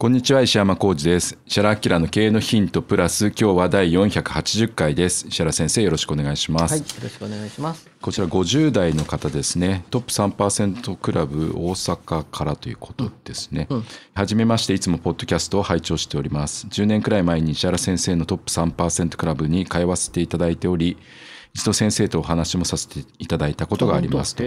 こんにちは石山浩二です。石原明の経営のヒントプラス今日は第480回です。石原先生よろしくお願いします、はい、よろしくお願いします。こちら50代の方ですね。トップ3%クラブ大阪からということですね、うんうん。はじめましていつもポッドキャストを拝聴しております。10年くらい前に石原先生のトップ3%クラブに通わせていただいており一度先生とお話もさせていただいたことがありますと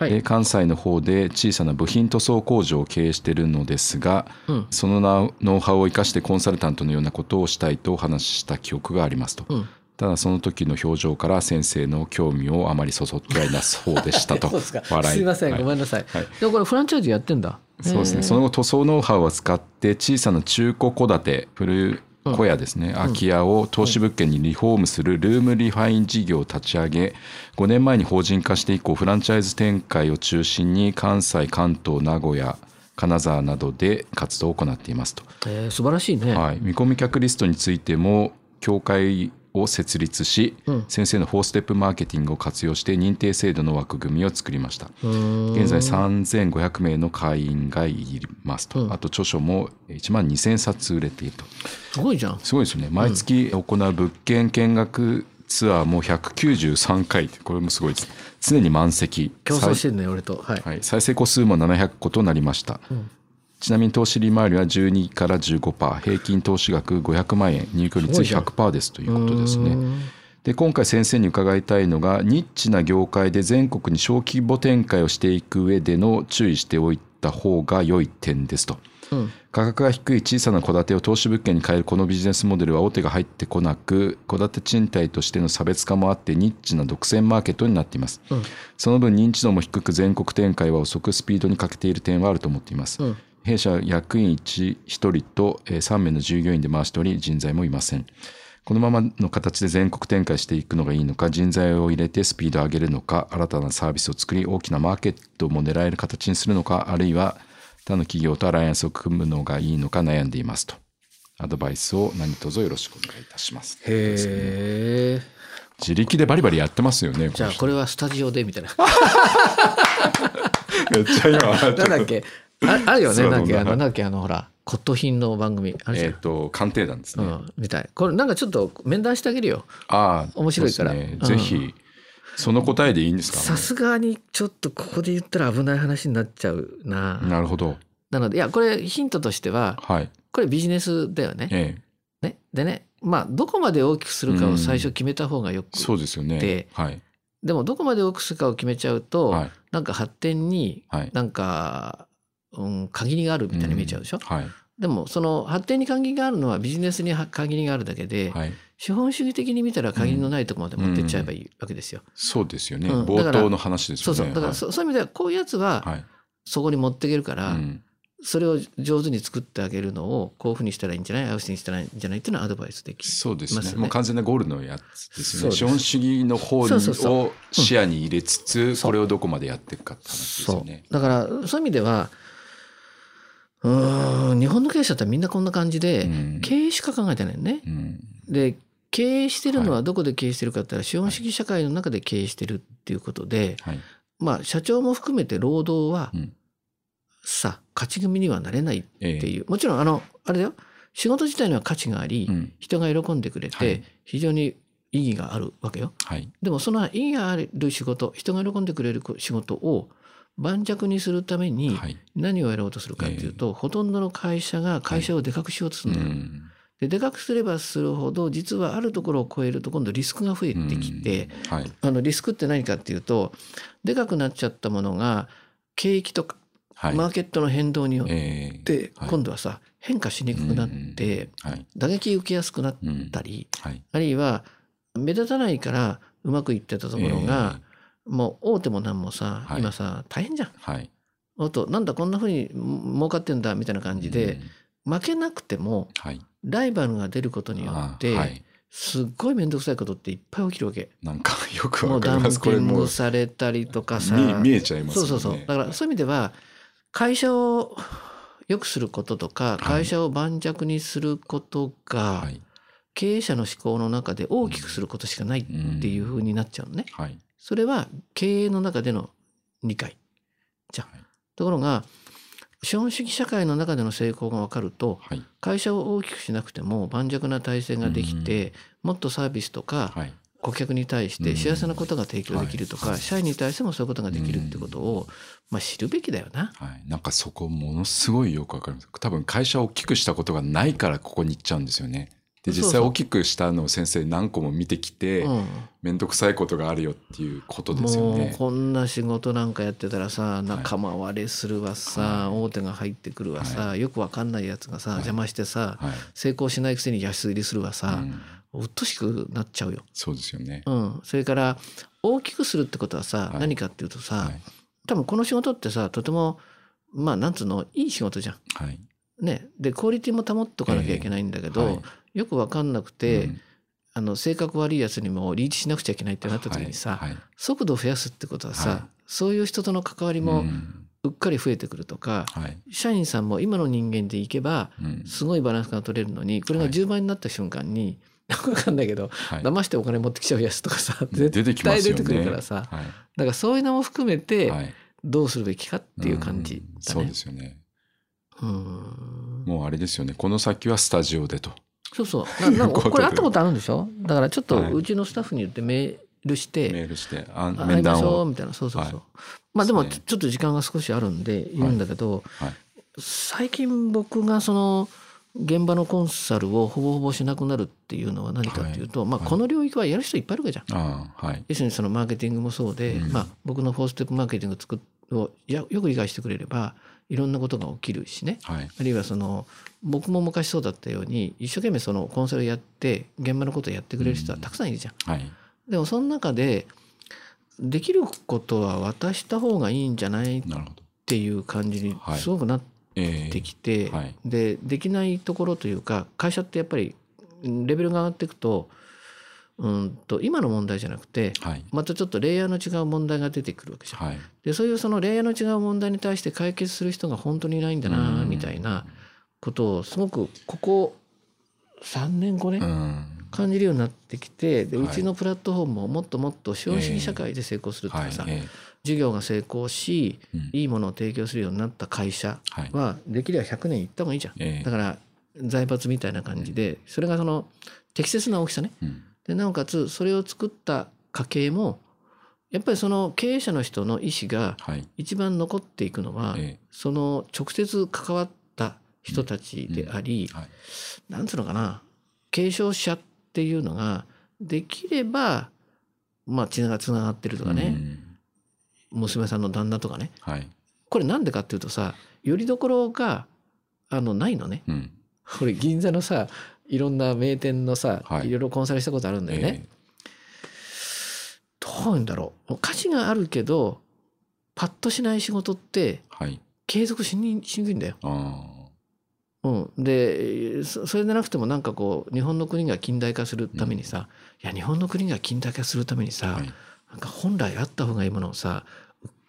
はい。で関西の方で小さな部品塗装工場を経営しているのですが、うん。そのノウノウハウを生かしてコンサルタントのようなことをしたいとお話しした記憶がありますと、うん。ただその時の表情から先生の興味をあまりそそってはいなそうでしたと。そうですか。笑い。すいません、はい。ごめんなさい。はい。でもこれフランチャイズやってんだ。そうですね。その後塗装ノウハウを使って小さな中古戸建て古小屋ですね、空き家を投資物件にリフォームするルームリファイン事業を立ち上げ5年前に法人化して以降フランチャイズ展開を中心に関西関東名古屋金沢などで活動を行っていますと、えー素晴らしいね。はい、見込み客リストについても協会を設立し、うん。先生の4ステップマーケティングを活用して認定制度の枠組みを作りました。現在3500名の会員がいますと、うん。あと著書も1万2000冊売れていると。すごいじゃん。すごいですよね。毎月行う物件見学ツアーも193回これもすごいです。常に満席。競争してるね、俺と。はい。はい、再生個数も700個となりました、んちなみに投資利回りは12から15%平均投資額500万円。入居率すごいじゃん。100%です。ということですね。で今回先生に伺いたいのがニッチな業界で全国に小規模展開をしていく上での注意しておいた方が良い点ですと。うん。価格が低い小さな戸建てを投資物件に変えるこのビジネスモデルは大手が入ってこなく戸建て賃貸としての差別化もあってニッチな独占マーケットになっています、うん。その分認知度も低く全国展開は遅くスピードに欠けている点はあると思っています、うん弊社は役員 1, 1人とえー3名の従業員で回しており人材もいません。このままの形で全国展開していくのがいいのか人材を入れてスピードを上げるのか新たなサービスを作り大きなマーケットも狙える形にするのかあるいは他の企業とアライアンスを組むのがいいのか悩んでいますと。アドバイスを何卒よろしくお願いいたします。へえ。自力でバリバリやってますよねじゃあこれはスタジオでみたいな。めっちゃ今なんだっけ？ああるよね。なんだっけそうあのなんだっけあのほら骨董品の番組。あるじゃん。えっ、。と鑑定団ですね、うん、みたい。これなんかちょっと面談してあげるよ。ああ面白いから。ねうんぜひその答えでいいんですか？さすがにちょっとここで言ったら危ない話になっちゃうな。なるほど。なのでいやこれヒントとしてははい。これビジネスだよね。ええ。ね？でねまあどこまで大きくするかを最初決めた方がよく、そうですよね。ではい。でもどこまで大きくするかを決めちゃうと、はい。なんか発展にはい。なんか、うん、限りがあるみたいに見えちゃうでしょ、はい。でもその発展に限りがあるのはビジネスに限りがあるだけで、はい。資本主義的に見たら限りのないところまで持ってっちゃえばいいわけですよ。そうですよね、うん。冒頭の話ですよね。そうそう。だからそ,、そういう意味ではこういうやつははい、はいそこに持っていけるから、うん。それを上手に作ってあげるのをこういうふうにしたらいいんじゃない？ああいうふうにしたらいいんじゃない？っていうのはアドバイスできそうですね。ねもう完全なゴールのやつですよね。資本主義の方を視野に入れつつ、これをどこまでやっていくかって話ですそよね。う。だからそういう意味ではうーん日本の経営者ってみんなこんな感じで、うん。経営しか考えてないね。うん。で経営してるのははどこで経営してるかって言ったら資本主義社会の中で経営してるっていうことで、はい。まあ社長も含めて労働はうん。さ勝ち組にはなれないってええ。いう、もちろんあのあれだよ。仕事自体には価値があり、うん。人が喜んでくれて、はい。非常に意義があるわけよ。はい。でもその意義がある仕事人が喜んでくれる仕事を盤石にするためにはい。何をやろうとするかっていうと、ほとんどの会社が会社をでかくしようとすうるのよ。ん。ででかくすればするほど実はあるところを超えると今度リスクが増えてきて、うん。はい。あのリスクって何かっていうとでかくなっちゃったものが景気とかはい。マーケットの変動によっえーてはい。今度はさ変化しにくくなってはい。打撃受けやすくなっうん。たりはい。あるいは目立たないからうまくいってたところがもう大手もなんもさはい。今さ大変じゃん。えーはい。おっとなんだこんなふうに儲かってんだみたいな感じでうん。負けなくてもはい。ライバルが出ることによってあはい。すっごい面倒くさいことっていっぱい起きるわけ。なんか よくもうダンわかります。こピンれもう。グされたりとかさ。見見えちゃいますもんね。そうそうそう。だからそういう意味では会社を良くすることとかい。会社を盤石にすることがはい。経営者の思考の中で大きくすることしかないっていうふうになっちゃうのね。はいそれは経営の中での理解。じゃところが資本主義社会の中での成功が分かるとはい。会社を大きくしなくても盤石な体制ができてもっとサービスとかはい。顧客に対して幸せなことが提供できるとか、社員に対してもそういうことができるってことを、まあ、知るべきだよな。はい、なんかそこものすごいよくわかります。多分会社を大きくしたことがないからここに行っちゃうんですよねで実際大きくしたのを先生何個も見てきてうん。面倒、くさいことがあるよっていうことですよもうねこんな仕事なんかやってたらさ仲間割れするわさ、大手が入ってくるわさ、よくわかんないやつがさ、邪魔してさ、はい、成功しないくせに安売りするわさう、っとしくなっちゃうよ。そうですよね、うん、それから大きくするってことはさ、はい。何かっていうとさ、はい。多分この仕事ってさとてもまあなんつうのいい仕事じゃん。はい。ね、でクオリティも保っとかなきゃいけないんだけど、ええはいよく分かんなくて、うん。あの性格悪いやつにもリーチしなくちゃいけないってなった時にさ、はいはい。速度を増やすってことはさ、はい。そういう人との関わりうもん。うっかり増えてくるとか、はい。社員さんも今の人間でいけばうん。すごいバランスが取れるのにこれがはい。10倍になった瞬間に、分かんないけど、はい。騙してお金持ってきちゃうやつとかさ出絶てきますよね。対出てくるからさ、はい。だからそういうのも含めてはい。どうするべきかっていう感じだね。うん。そうで。すよね。うん。もうあれですよね。この先はスタジオでとそうそう。ななんかこれ会ったことあるんでしょ？だからちょっとはい。うちのスタッフに言ってメールして、メールしてあしょうをみたいな。そうそうそう。はい。まあでもちちょっと時間が少しあるんで言うんだけど、はい。最近僕がその現場のコンサルをほぼほぼしなくなるっていうのは何かっていうと、まあはい。この領域はやる人いっぱいいるわけじゃん。ああはい。要するにそのマーケティングもそうで、うん。まあ僕のフォーステップマーケティングをやよく理解してくれればいろんなことが起きるしね。はい。あるいはその僕も昔そうだったように一生懸命そのコンサルやって現場のことをやってくれる人はたくさんいるじゃん。はい。でもその中でできることは渡した方がいいんじゃないっていう感じにはい。すごくなっええてきて、はい。でできないところというか会社ってやっぱりレベルが上がっていくとうんと今の問題じゃなくてはい。またちょっとレイヤーの違う問題が出てくるわけじゃん。はい。でそういうそのレイヤーの違う問題に対して解決する人が本当にいないんだなうん。みたいなことをすごくここ3年5年うん。感じるようになってきてではい。うちのプラットフォームももっともっと資本主義社会で成功するとかさ、はい。え事業が成功しえうん。いいものを提供するようになった会社はできれば100年いった方がいいじゃん。ええ。だから財閥みたいな感じでそれがその適切な大きさね。うんでなおかつそれを作った家計もやっぱりその経営者の人の意思がはい。一番残っていくのは、えその直接関わった人たちであり、えはい。なんつうのかな継承者っていうのができればまあ血がつながってるとかうね、ん。娘さんの旦那とかね。はい。これなんでかっていうとさよりどころがあのないのね。うん。これ銀座のさいろんな名店のさ、はい。い、ろいろコンサルしたことあるんだよね。えどういうんだろう。価値があるけどパッとしない仕事ってえはい。継続しにしにくいんだよ。あうん、でそそれでなくてもなんかこう日本の国が近代化するためにさ、いや日本の国が近代化するためにさ、あはい。なんか本来あった方がいいものをさ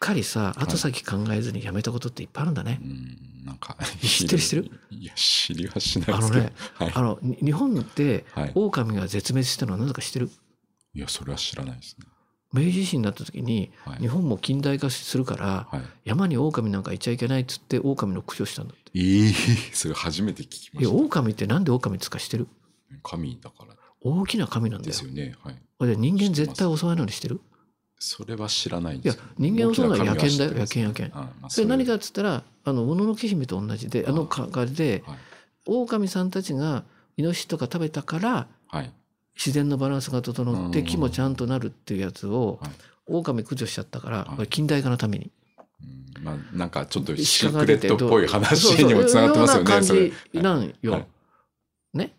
かりさ後先考えずにやめたことっていっぱいあるんだね。うんなんか知ってる？知ってる？いや知りはしないですけどあのねはい。あのに日本ってはい。狼が絶滅したのは何だか知ってる？いやそれは知らないですね。明治維新になった時にはい。日本も近代化するからはい。山に狼なんかいちゃいけないっつって狼の駆除したんだって。ええそれ初めて聞きまいやした狼ってなんで狼つかしてる？神だから。大きな神なんだよ。です。よねはい。で人間絶対襲わないのにしてる？それは知らないんいやですよ。人間を襲うのは野犬だよ。野犬野犬。それ何そかっつったらあのもののけ姫と同じであのかかりではい。狼さんたちがイノシシとか食べたからはい。自然のバランスが整ってうん木もちゃんとなるっていうやつをはい。狼駆除しちゃったから近代化のために。うん。まあ、なんかちょっとシークレットっぽい話にもつながってますよね。それいな感じなんよ。はい。ね。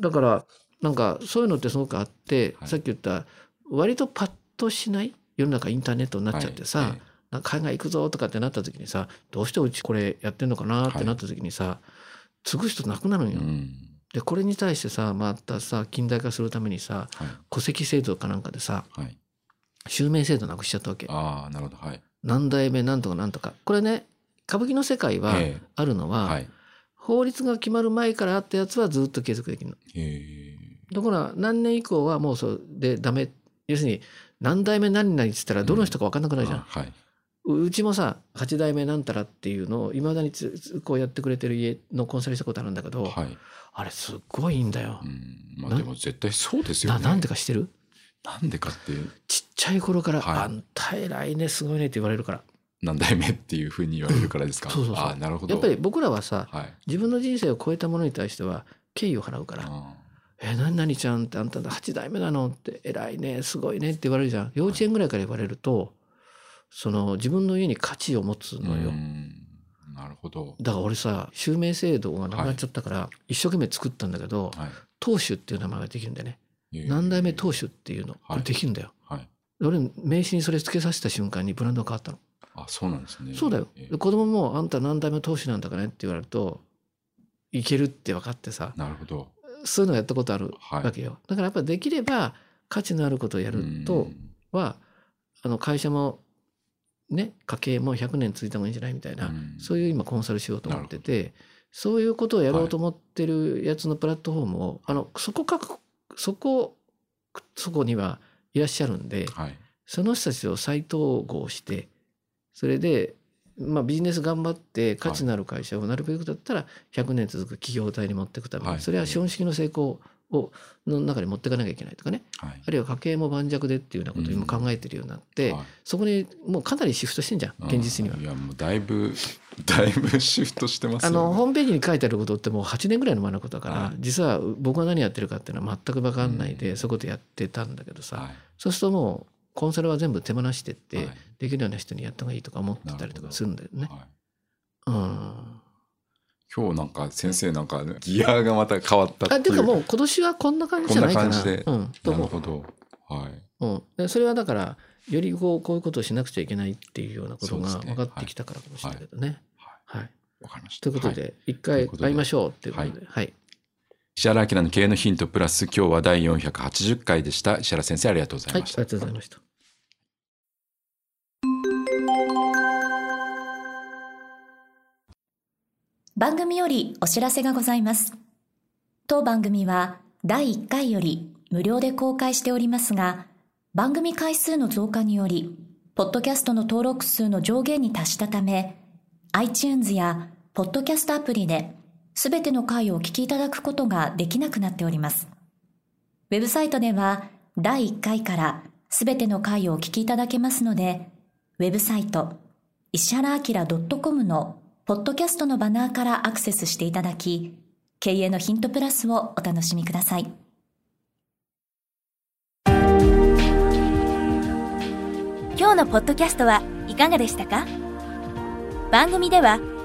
だからなんかそういうのってすごくあって、はい。さっき言った割とパッとしない世の中インターネットになっちゃってさ、はい海外行くぞとかってなった時にさどうしてうちこれやってんのかなってなった時にさ、継ぐ人なくなるんよ。うんでこれに対してさまたさ近代化するためにさはい戸籍制度かなんかでさはい、襲名制度なくしちゃったわけ。ああなるほどはい。何代目なんとかなんとか。これね歌舞伎の世界はえあるのは、はい。法律が決まる前からあったやつはずっと継続できるの。えところが何年以降はもうそれでダメ要するに何代目何々っつったらどの人か分かんなくなるじゃん。あはい。ううちもさ8代目なんたらっていうのをいまだにこうやってくれてる家のコンサルしたことあるんだけど、はい。あれすっごいいいんだよう。ん、まなあでも絶対そうですよね。ななんでか知ってる？なんでかってちっちゃい頃から「はいあんた偉いねすごいね」って言われるから。何代目っていうふうに言われるからですか？そうそうそうああなるほど。やっぱり僕らはさはい。自分の人生を超えたものに対しては敬意を払うからあ「え何々ちゃん？ってあんた8代目なの?」って「偉いねすごいね」って言われるじゃん。幼稚園ぐらいから言われるとその自分の家に価値を持つーのよ、うん。なるほど。だから俺さ襲名制度がなくなっちゃったから、一生懸命作ったんだけどはい。当主っていう名前ができるんだよね。えー何代目当主っていうのこはい。れできるんだよ、はい。俺名刺にそれ付けさせた瞬間にブランドが変わったの、あそうなんですね。そうだよ。子供も「あんた何代目当主なんだかね」って言われるといけるって分かってさ。なるほど。そういうのやったことあるはい。わけよ、だからやっぱできれば価値のあることをやるとうんはあの会社もね家計も100年続いた方がいいんじゃないみたいな、うん。そういう今コンサルしようと思っててそういうことをやろうと思ってるやつのプラットフォームを、あのそこかそこそこにはいらっしゃるんではい。その人たちを再統合してそれで、まあ、ビジネス頑張って価値のある会社をなるべくだったら100年続く企業体に持っていくために、はい。それは資本主義の成功をの中に持っていかなきゃいけないとかね。はい。あるいは家計も盤石でっていうようなことを今考えてるようになって、はい。そこにもうかなりシフトしてんじゃん現実には。うん。いやもうだいぶ だいぶシフトしてますよね。あのホームページに書いてあることってもう8年ぐらいの前のことだから、はい。実は僕が何やってるかっていうのは全く分かんないで、うん。そういうことやってたんだけどさ、はい。そうするともうコンサルは全部手放してって、はい。できるような人にやった方がいいとか思ってたりとかするんだよね。はい。うん、今日なんか先生なんかギアがまた変わったっていう。あていうかもう今年はこんな感じじゃないかな。こんな感じで。うん、なるほど。はい。うん、でそれはだからよりこうこういうことをしなくちゃいけないっていうようなことが分かってきたからかもしれないけどね。はい。わかりました。ということはい。で、一回会いましょうっていうことで、はい、石原明の経営のヒントプラス今日は第480回でした。石原先生ありがとうござはいい、ました。ありがとうございました。番組よりお知らせがございます。当番組は第1回より無料で公開しておりますが、番組回数の増加により、ポッドキャストの登録数の上限に達したため、iTunes やポッドキャストアプリで、すべての回をお聞きいただくことができなくなっております。ウェブサイトでは、第1回からすべての回をお聞きいただけますので、ウェブサイト、石原明 .com のポッドキャストのバナーからアクセスしていただき、経営のヒントプラスをお楽しみください。今日のポッドキャストはいかがでしたか？番組では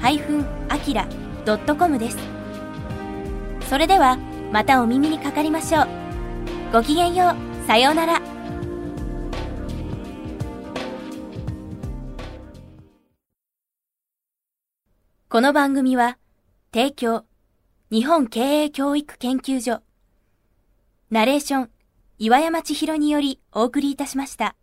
石原 -akira.com です。それではまたお耳にかかりましょう。ごきげんよう。さようなら。この番組は、提供、日本経営教育研究所、ナレーション、岩山千尋によりお送りいたしました。